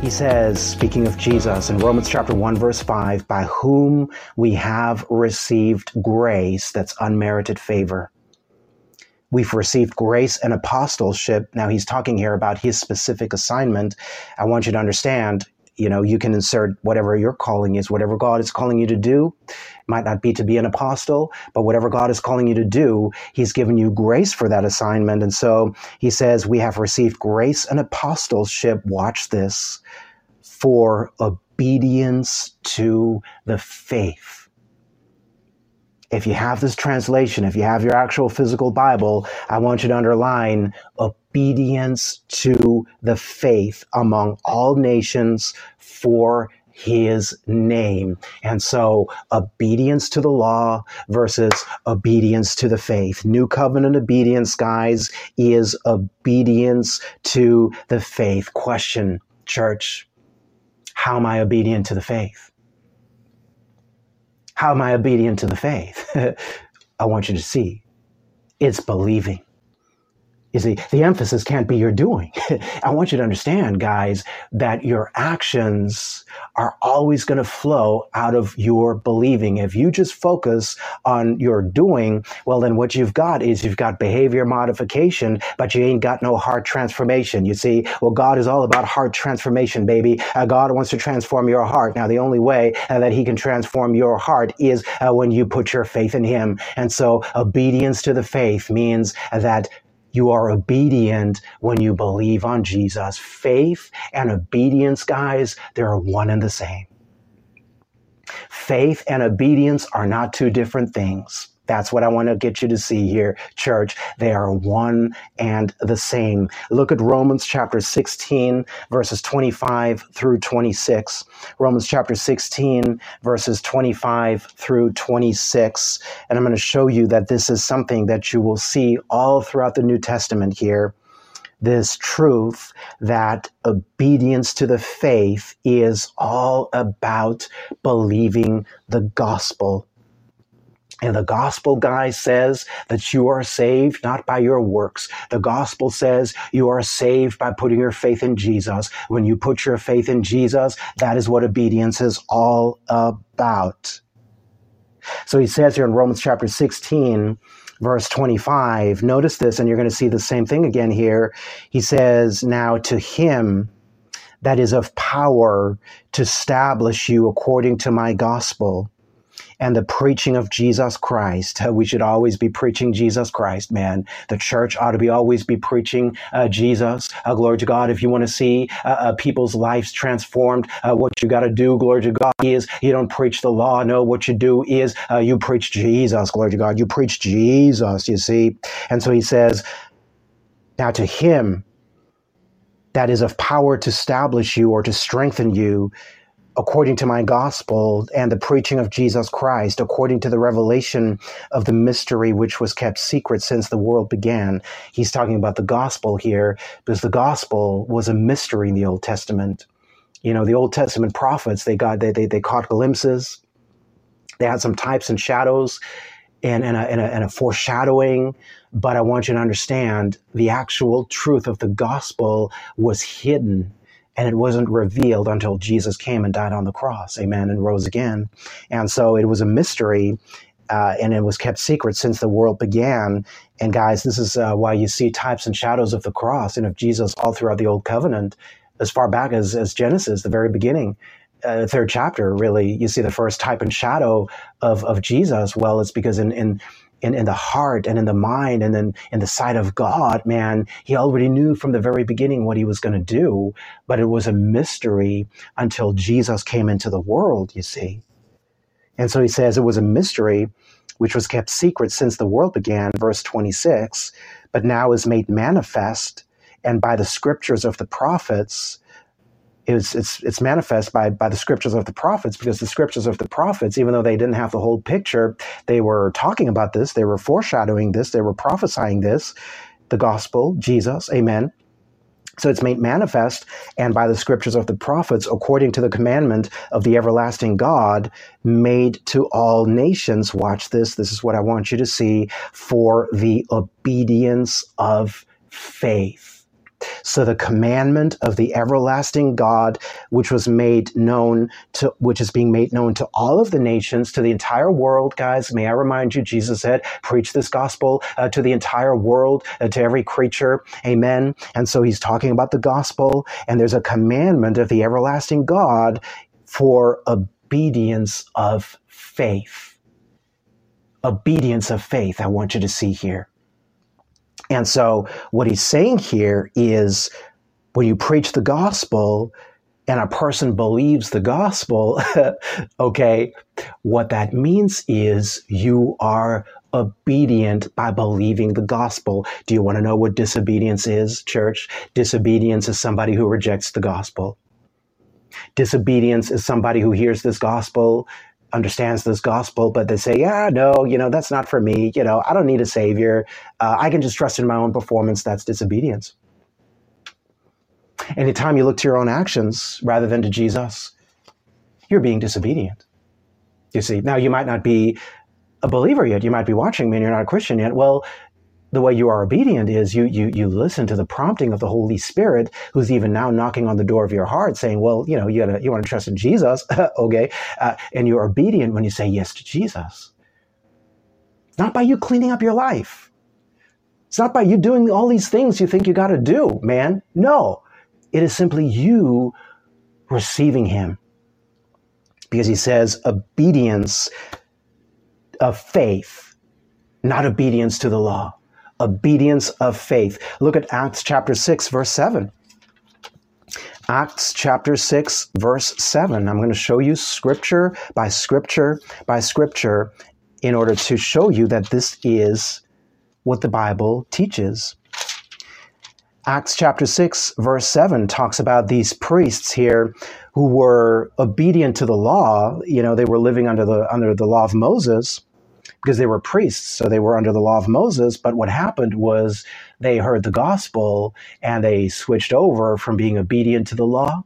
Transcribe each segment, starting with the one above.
He says, speaking of Jesus in Romans chapter 1, verse 5, by whom we have received grace, that's unmerited favor. We've received grace and apostleship. Now he's talking here about his specific assignment. I want you to understand, you know, you can insert whatever your calling is, whatever God is calling you to do. Might not be to be an apostle, but whatever God is calling you to do, he's given you grace for that assignment. And so he says, we have received grace and apostleship. Watch this for obedience to the faith if you have this translation, if you have your actual physical Bible, I want you to underline obedience to the faith among all nations for his name. And so obedience to the law versus obedience to the faith. New covenant obedience, guys, is obedience to the faith. Question, church, how am I obedient to the faith? How am I obedient to the faith? I want you to see it's believing. You see, the emphasis can't be your doing. I want you to understand, guys, that your actions are always going to flow out of your believing. If you just focus on your doing, well, then what you've got is you've got behavior modification, but you ain't got no heart transformation. You see, well, God is all about heart transformation, baby. Uh, God wants to transform your heart. Now, the only way uh, that He can transform your heart is uh, when you put your faith in Him. And so, obedience to the faith means that you are obedient when you believe on Jesus. Faith and obedience, guys, they're one and the same. Faith and obedience are not two different things. That's what I want to get you to see here, church. They are one and the same. Look at Romans chapter 16, verses 25 through 26. Romans chapter 16, verses 25 through 26. And I'm going to show you that this is something that you will see all throughout the New Testament here this truth that obedience to the faith is all about believing the gospel and the gospel guy says that you are saved not by your works. The gospel says you are saved by putting your faith in Jesus. When you put your faith in Jesus, that is what obedience is all about. So he says here in Romans chapter 16, verse 25, notice this, and you're going to see the same thing again here. He says, Now to him that is of power to establish you according to my gospel and the preaching of Jesus Christ. Uh, we should always be preaching Jesus Christ, man. The church ought to be always be preaching uh, Jesus. Uh, glory to God. If you want to see uh, uh, people's lives transformed, uh, what you got to do, glory to God, is you don't preach the law. No, what you do is you preach Jesus. Glory to God. You preach Jesus, you see. And so he says, now to him that is of power to establish you or to strengthen you according to my gospel and the preaching of Jesus Christ, according to the revelation of the mystery which was kept secret since the world began. He's talking about the gospel here because the gospel was a mystery in the Old Testament. You know, the Old Testament prophets, they got they they, they caught glimpses. They had some types and shadows and, and, a, and, a, and a foreshadowing. But I want you to understand the actual truth of the gospel was hidden and it wasn't revealed until Jesus came and died on the cross, amen, and rose again. And so it was a mystery. Uh, and it was kept secret since the world began. And guys, this is uh, why you see types and shadows of the cross and of Jesus all throughout the Old Covenant, as far back as, as Genesis, the very beginning. Uh, third chapter, really, you see the first type and shadow of, of Jesus. Well, it's because in, in in, in the heart and in the mind and then in the sight of God, man, he already knew from the very beginning what he was going to do, but it was a mystery until Jesus came into the world, you see. And so he says it was a mystery which was kept secret since the world began, verse 26, but now is made manifest, and by the scriptures of the prophets, is it's it's manifest by by the scriptures of the prophets because the scriptures of the prophets, even though they didn't have the whole picture, they were talking about this, they were foreshadowing this, they were prophesying this, the gospel, Jesus, amen. So it's made manifest, and by the scriptures of the prophets, according to the commandment of the everlasting God, made to all nations. Watch this. This is what I want you to see for the obedience of faith. So the commandment of the everlasting God, which was made known to, which is being made known to all of the nations, to the entire world, guys. May I remind you, Jesus said, preach this gospel uh, to the entire world, uh, to every creature. Amen. And so he's talking about the gospel, and there's a commandment of the everlasting God for obedience of faith. Obedience of faith, I want you to see here. And so, what he's saying here is when you preach the gospel and a person believes the gospel, okay, what that means is you are obedient by believing the gospel. Do you want to know what disobedience is, church? Disobedience is somebody who rejects the gospel. Disobedience is somebody who hears this gospel understands this gospel, but they say, yeah, no, you know, that's not for me. You know, I don't need a savior. Uh, I can just trust in my own performance. That's disobedience. Anytime you look to your own actions rather than to Jesus, you're being disobedient. You see, now you might not be a believer yet. You might be watching me and you're not a Christian yet. Well, the way you are obedient is you you you listen to the prompting of the Holy Spirit, who's even now knocking on the door of your heart, saying, "Well, you know, you gotta you want to trust in Jesus, okay?" Uh, and you're obedient when you say yes to Jesus. Not by you cleaning up your life. It's not by you doing all these things you think you got to do, man. No, it is simply you receiving Him, because He says obedience of faith, not obedience to the law obedience of faith. Look at Acts chapter 6, verse 7. Acts chapter 6, verse 7. I'm going to show you scripture by scripture by scripture in order to show you that this is what the Bible teaches. Acts chapter 6, verse 7 talks about these priests here who were obedient to the law. You know, they were living under the, under the law of Moses because they were priests, so they were under the law of Moses. But what happened was they heard the gospel and they switched over from being obedient to the law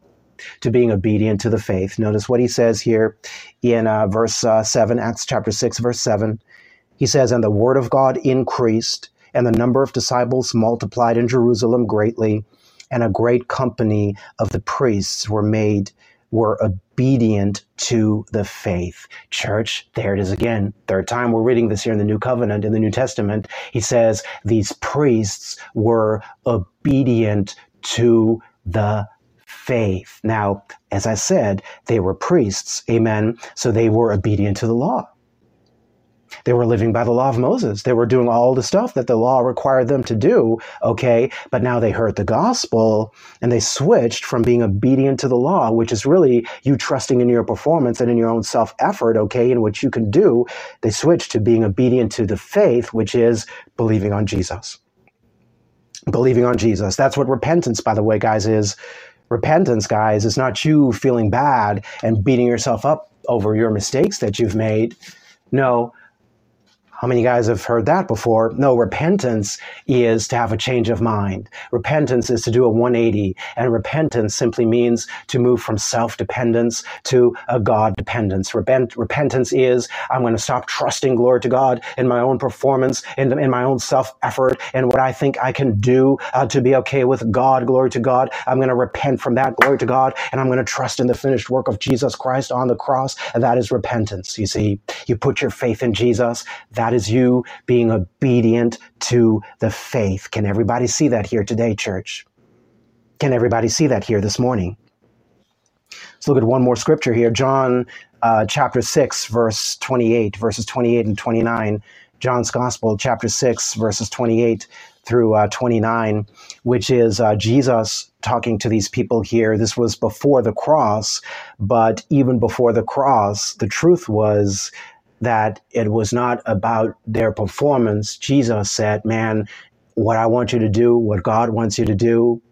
to being obedient to the faith. Notice what he says here in uh, verse uh, 7, Acts chapter 6, verse 7. He says, And the word of God increased, and the number of disciples multiplied in Jerusalem greatly, and a great company of the priests were made were obedient to the faith. Church, there it is again. Third time we're reading this here in the New Covenant, in the New Testament. He says these priests were obedient to the faith. Now, as I said, they were priests. Amen. So they were obedient to the law. They were living by the law of Moses. They were doing all the stuff that the law required them to do, okay? But now they heard the gospel and they switched from being obedient to the law, which is really you trusting in your performance and in your own self effort, okay, in what you can do. They switched to being obedient to the faith, which is believing on Jesus. Believing on Jesus. That's what repentance, by the way, guys, is. Repentance, guys, is not you feeling bad and beating yourself up over your mistakes that you've made. No, how many guys have heard that before? No, repentance is to have a change of mind. Repentance is to do a 180. And repentance simply means to move from self dependence to a God dependence. Repent, repentance is I'm going to stop trusting, glory to God, in my own performance, in, in my own self effort, and what I think I can do uh, to be okay with God, glory to God. I'm going to repent from that, glory to God, and I'm going to trust in the finished work of Jesus Christ on the cross. And that is repentance. You see, you put your faith in Jesus. That that is you being obedient to the faith. Can everybody see that here today, church? Can everybody see that here this morning? Let's look at one more scripture here. John uh, chapter 6, verse 28, verses 28 and 29. John's Gospel, chapter 6, verses 28 through uh, 29, which is uh, Jesus talking to these people here. This was before the cross, but even before the cross, the truth was that it was not about their performance. Jesus said, Man, what I want you to do, what God wants you to do,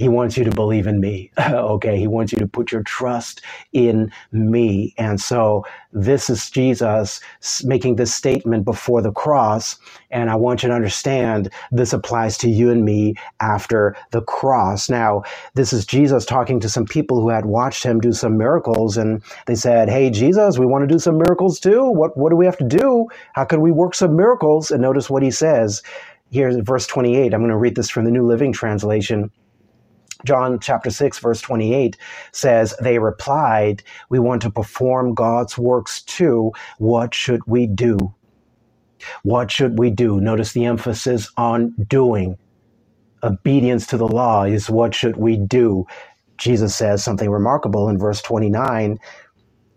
He wants you to believe in me. okay. He wants you to put your trust in me. And so this is Jesus making this statement before the cross. And I want you to understand this applies to you and me after the cross. Now, this is Jesus talking to some people who had watched him do some miracles. And they said, Hey, Jesus, we want to do some miracles too. What, what do we have to do? How can we work some miracles? And notice what he says. Here's verse 28. I'm going to read this from the New Living Translation. John chapter 6, verse 28 says, They replied, We want to perform God's works too. What should we do? What should we do? Notice the emphasis on doing. Obedience to the law is what should we do? Jesus says something remarkable in verse 29.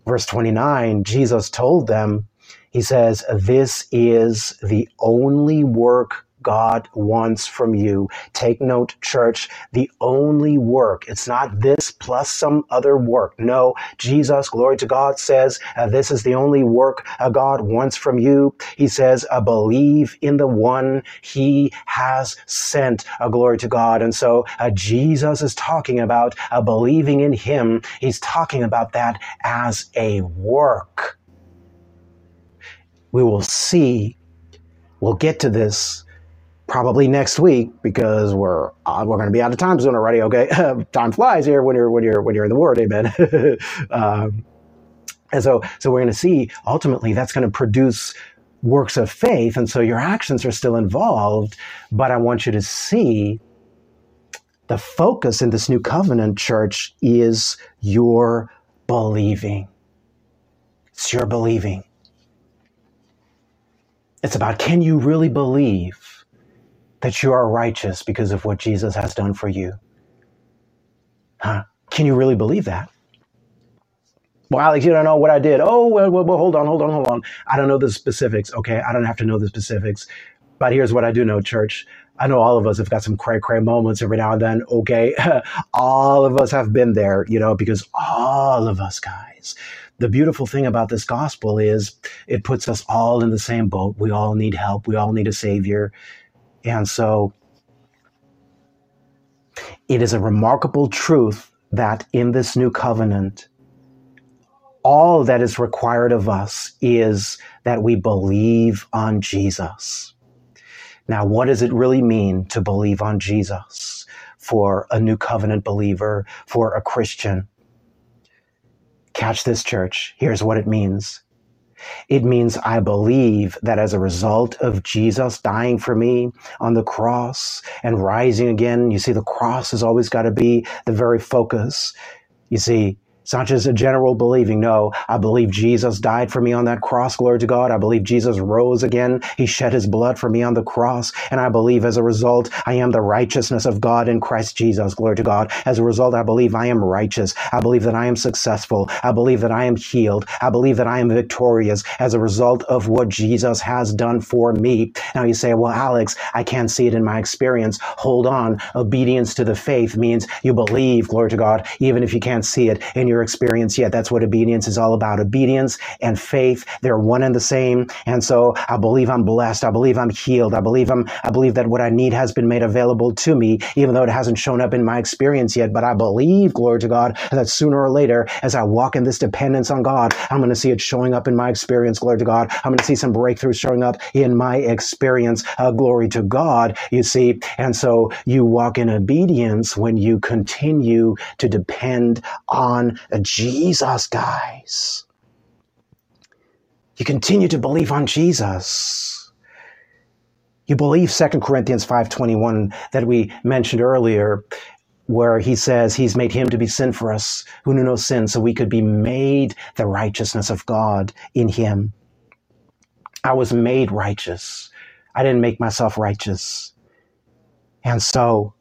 Verse 29, Jesus told them, He says, This is the only work God wants from you. Take note, church, the only work, it's not this plus some other work. No, Jesus, glory to God, says uh, this is the only work uh, God wants from you. He says, uh, believe in the one he has sent. Uh, glory to God. And so uh, Jesus is talking about uh, believing in him. He's talking about that as a work. We will see, we'll get to this probably next week because we're uh, we're going to be out of time zone already. Okay, time flies here when you're when you're when you're in the Word. Amen. um, and so so we're going to see ultimately that's going to produce works of faith, and so your actions are still involved. But I want you to see the focus in this new covenant church is your believing. It's your believing. It's about can you really believe that you are righteous because of what Jesus has done for you. Huh? Can you really believe that? Well, Alex, you don't know what I did. Oh, well, well, well, hold on, hold on, hold on. I don't know the specifics. Okay, I don't have to know the specifics. But here's what I do know, church. I know all of us have got some cray cray moments every now and then. Okay, all of us have been there, you know, because all of us guys. The beautiful thing about this gospel is it puts us all in the same boat. We all need help. We all need a savior. And so it is a remarkable truth that in this new covenant, all that is required of us is that we believe on Jesus. Now, what does it really mean to believe on Jesus for a new covenant believer, for a Christian? Catch this, church. Here's what it means it means I believe that as a result of Jesus dying for me on the cross and rising again, you see, the cross has always got to be the very focus. You see, it's not just a general believing. No, I believe Jesus died for me on that cross. Glory to God. I believe Jesus rose again. He shed his blood for me on the cross. And I believe as a result, I am the righteousness of God in Christ Jesus. Glory to God. As a result, I believe I am righteous. I believe that I am successful. I believe that I am healed. I believe that I am victorious as a result of what Jesus has done for me. Now you say, well, Alex, I can't see it in my experience. Hold on. Obedience to the faith means you believe, glory to God, even if you can't see it in your your experience yet. That's what obedience is all about. Obedience and faith, they're one and the same. And so I believe I'm blessed. I believe I'm healed. I believe I'm, I believe that what I need has been made available to me, even though it hasn't shown up in my experience yet. But I believe, glory to God, that sooner or later, as I walk in this dependence on God, I'm going to see it showing up in my experience. Glory to God. I'm going to see some breakthroughs showing up in my experience. Uh, glory to God, you see. And so you walk in obedience when you continue to depend on Jesus, guys. You continue to believe on Jesus. You believe 2 Corinthians 5:21 that we mentioned earlier where he says he's made him to be sin for us who knew no sin so we could be made the righteousness of God in him. I was made righteous. I didn't make myself righteous. And so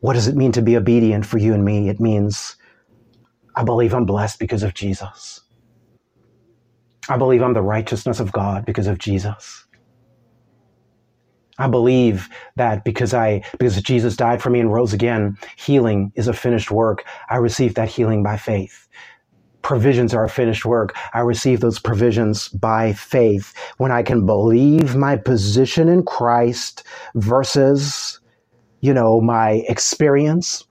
what does it mean to be obedient for you and me? It means I believe I'm blessed because of Jesus. I believe I'm the righteousness of God because of Jesus. I believe that because I because Jesus died for me and rose again, healing is a finished work. I receive that healing by faith. Provisions are a finished work. I receive those provisions by faith. When I can believe my position in Christ versus, you know, my experience,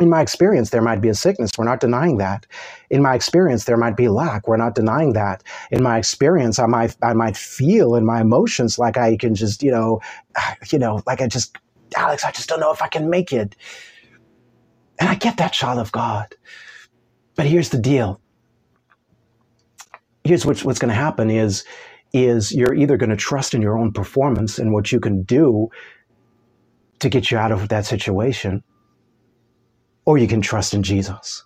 In my experience, there might be a sickness. We're not denying that. In my experience, there might be lack. We're not denying that. In my experience, I might I might feel in my emotions like I can just, you know, you know, like I just, Alex, I just don't know if I can make it. And I get that, child of God. But here's the deal. Here's what's, what's going to happen is, is you're either going to trust in your own performance and what you can do to get you out of that situation, or you can trust in Jesus.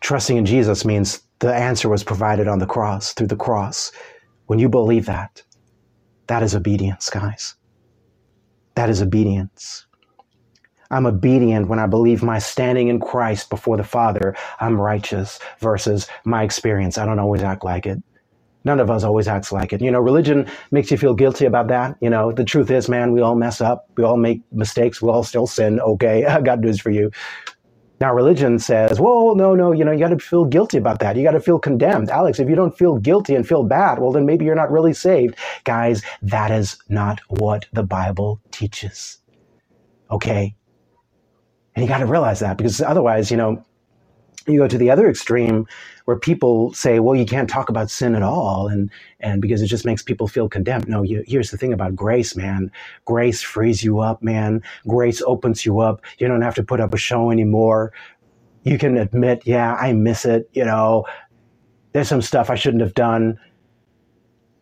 Trusting in Jesus means the answer was provided on the cross, through the cross. When you believe that, that is obedience, guys. That is obedience. I'm obedient when I believe my standing in Christ before the Father, I'm righteous versus my experience. I don't always act like it. None of us always acts like it. You know, religion makes you feel guilty about that. You know, the truth is, man, we all mess up. We all make mistakes. We all still sin. Okay, I got news for you. Now, religion says, well, no, no, you know, you got to feel guilty about that. You got to feel condemned. Alex, if you don't feel guilty and feel bad, well, then maybe you're not really saved. Guys, that is not what the Bible teaches. Okay? And you got to realize that because otherwise, you know, you go to the other extreme where people say, well, you can't talk about sin at all. And, and because it just makes people feel condemned. No, you, here's the thing about grace, man. Grace frees you up, man. Grace opens you up. You don't have to put up a show anymore. You can admit, yeah, I miss it. You know, there's some stuff I shouldn't have done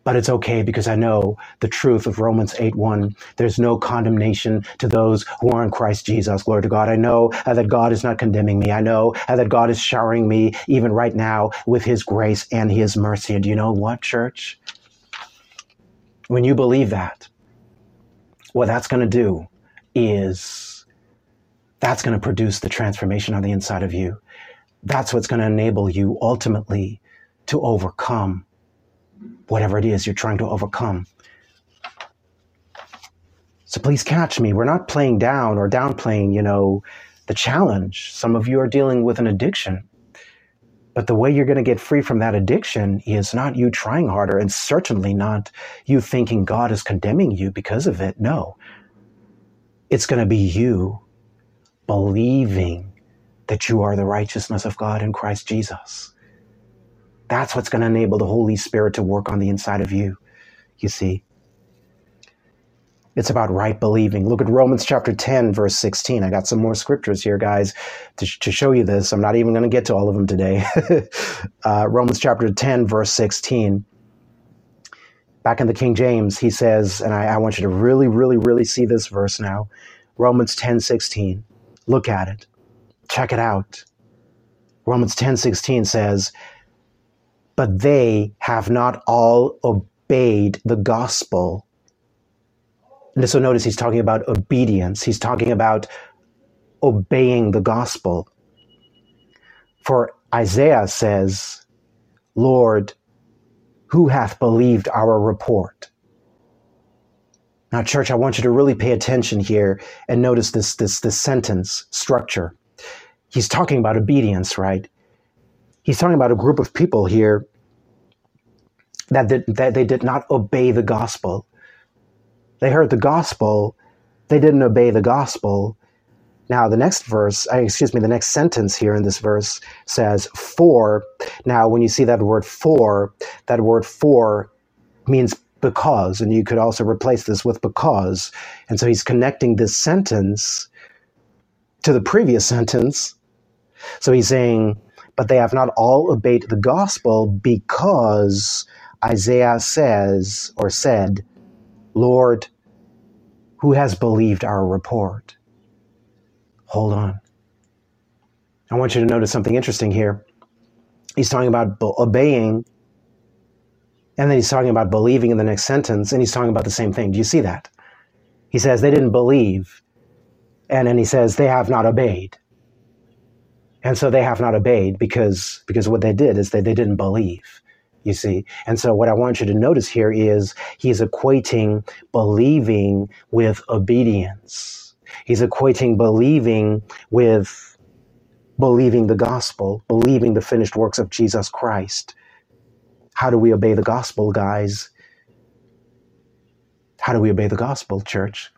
but it's okay because I know the truth of Romans 8 1. There's no condemnation to those who are in Christ Jesus. Glory to God. I know uh, that God is not condemning me. I know uh, that God is showering me even right now with his grace and his mercy. And you know what, church? When you believe that, what that's going to do is that's going to produce the transformation on the inside of you. That's what's going to enable you ultimately to overcome whatever it is you're trying to overcome. So please catch me. We're not playing down or downplaying, you know, the challenge. Some of you are dealing with an addiction. But the way you're going to get free from that addiction is not you trying harder and certainly not you thinking God is condemning you because of it. No. It's going to be you believing that you are the righteousness of God in Christ Jesus. That's what's going to enable the Holy Spirit to work on the inside of you, you see. It's about right believing. Look at Romans chapter 10, verse 16. I got some more scriptures here, guys, to, to show you this. I'm not even going to get to all of them today. uh, Romans chapter 10, verse 16. Back in the King James, he says, and I, I want you to really, really, really see this verse now. Romans 10, 16. Look at it. Check it out. Romans 10, 16 says, but they have not all obeyed the gospel. And so notice he's talking about obedience. He's talking about obeying the gospel. For Isaiah says, Lord, who hath believed our report? Now, church, I want you to really pay attention here and notice this, this, this sentence structure. He's talking about obedience, right? He's talking about a group of people here that, did, that they did not obey the gospel. They heard the gospel, they didn't obey the gospel. Now, the next verse, excuse me, the next sentence here in this verse says, for. Now, when you see that word for, that word for means because, and you could also replace this with because. And so he's connecting this sentence to the previous sentence. So he's saying, but they have not all obeyed the gospel because Isaiah says or said, Lord, who has believed our report? Hold on. I want you to notice something interesting here. He's talking about obeying, and then he's talking about believing in the next sentence, and he's talking about the same thing. Do you see that? He says they didn't believe, and then he says they have not obeyed. And so they have not obeyed because because what they did is they, they didn't believe. You see? And so what I want you to notice here is he's equating believing with obedience. He's equating believing with believing the gospel, believing the finished works of Jesus Christ. How do we obey the gospel, guys? How do we obey the gospel, church?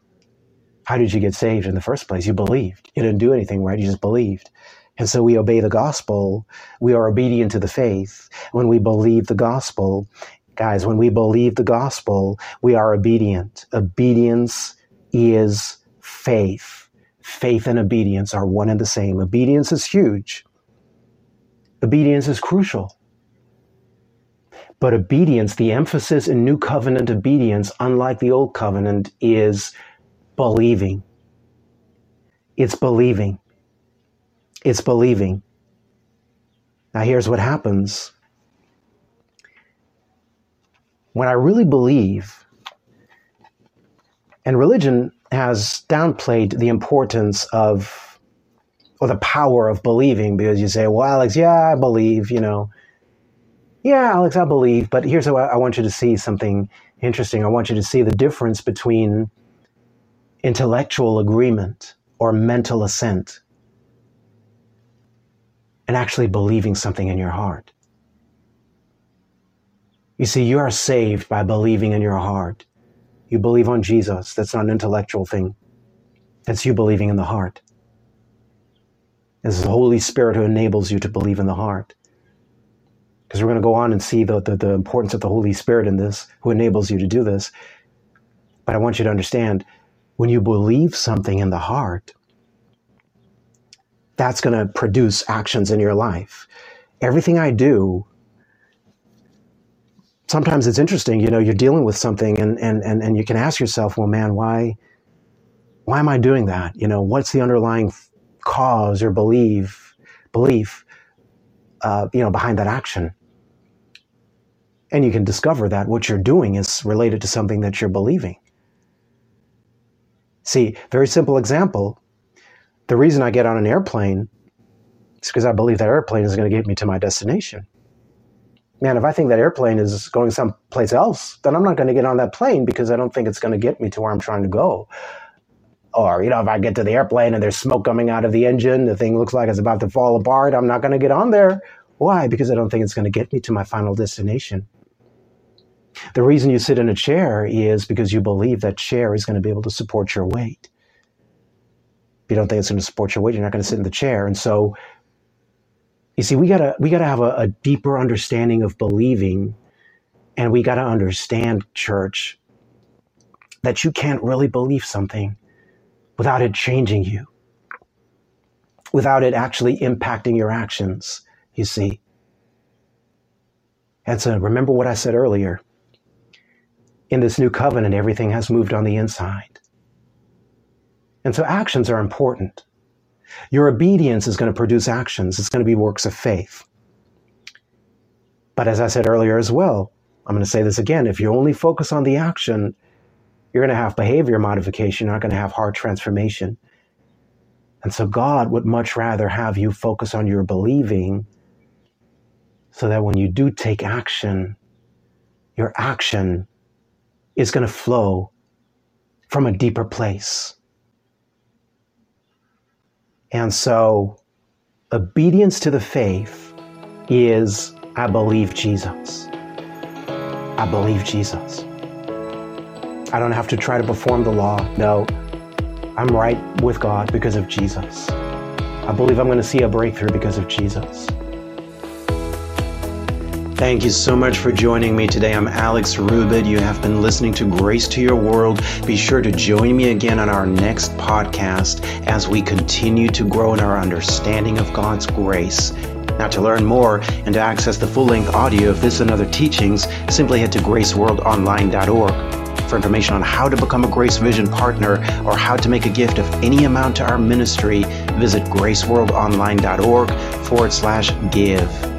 How did you get saved in the first place? You believed. You didn't do anything, right? You just believed. And so we obey the gospel. We are obedient to the faith. When we believe the gospel, guys, when we believe the gospel, we are obedient. Obedience is faith. Faith and obedience are one and the same. Obedience is huge. Obedience is crucial. But obedience, the emphasis in New Covenant obedience, unlike the Old Covenant, is believing. It's believing. It's believing. Now, here's what happens when I really believe, and religion has downplayed the importance of or the power of believing because you say, well, Alex, yeah, I believe, you know. Yeah, Alex, I believe. But here's what I want you to see something interesting. I want you to see the difference between intellectual agreement or mental assent and actually believing something in your heart. You see, you are saved by believing in your heart. You believe on Jesus. That's not an intellectual thing. That's you believing in the heart. It's the Holy Spirit who enables you to believe in the heart. Because we're going to go on and see the, the, the importance of the Holy Spirit in this, who enables you to do this. But I want you to understand when you believe something in the heart, that's going to produce actions in your life. Everything I do, sometimes it's interesting, you know, you're dealing with something and, and, and, and you can ask yourself, well, man, why, why am I doing that? You know, what's the underlying cause or belief belief uh, you know behind that action and you can discover that what you're doing is related to something that you're believing see very simple example the reason i get on an airplane is because i believe that airplane is going to get me to my destination man if i think that airplane is going someplace else then i'm not going to get on that plane because i don't think it's going to get me to where i'm trying to go or, you know, if I get to the airplane and there's smoke coming out of the engine, the thing looks like it's about to fall apart, I'm not going to get on there. Why? Because I don't think it's going to get me to my final destination. The reason you sit in a chair is because you believe that chair is going to be able to support your weight. You don't think it's going to support your weight, you're not going to sit in the chair. And so, you see, we gotta we gotta have a, a deeper understanding of believing, and we gotta understand, church, that you can't really believe something without it changing you, without it actually impacting your actions, you see. And so remember what I said earlier. In this new covenant, everything has moved on the inside. And so actions are important. Your obedience is going to produce actions, it's going to be works of faith. But as I said earlier as well, I'm going to say this again if you only focus on the action, you're going to have behavior modification, you're not going to have heart transformation. And so God would much rather have you focus on your believing so that when you do take action, your action is going to flow from a deeper place. And so obedience to the faith is I believe Jesus. I believe Jesus. I don't have to try to perform the law. No, I'm right with God because of Jesus. I believe I'm going to see a breakthrough because of Jesus. Thank you so much for joining me today. I'm Alex Rubit. You have been listening to Grace to Your World. Be sure to join me again on our next podcast as we continue to grow in our understanding of God's grace. Now, to learn more and to access the full length audio of this and other teachings, simply head to graceworldonline.org. For information on how to become a Grace Vision partner or how to make a gift of any amount to our ministry, visit graceworldonline.org forward slash give.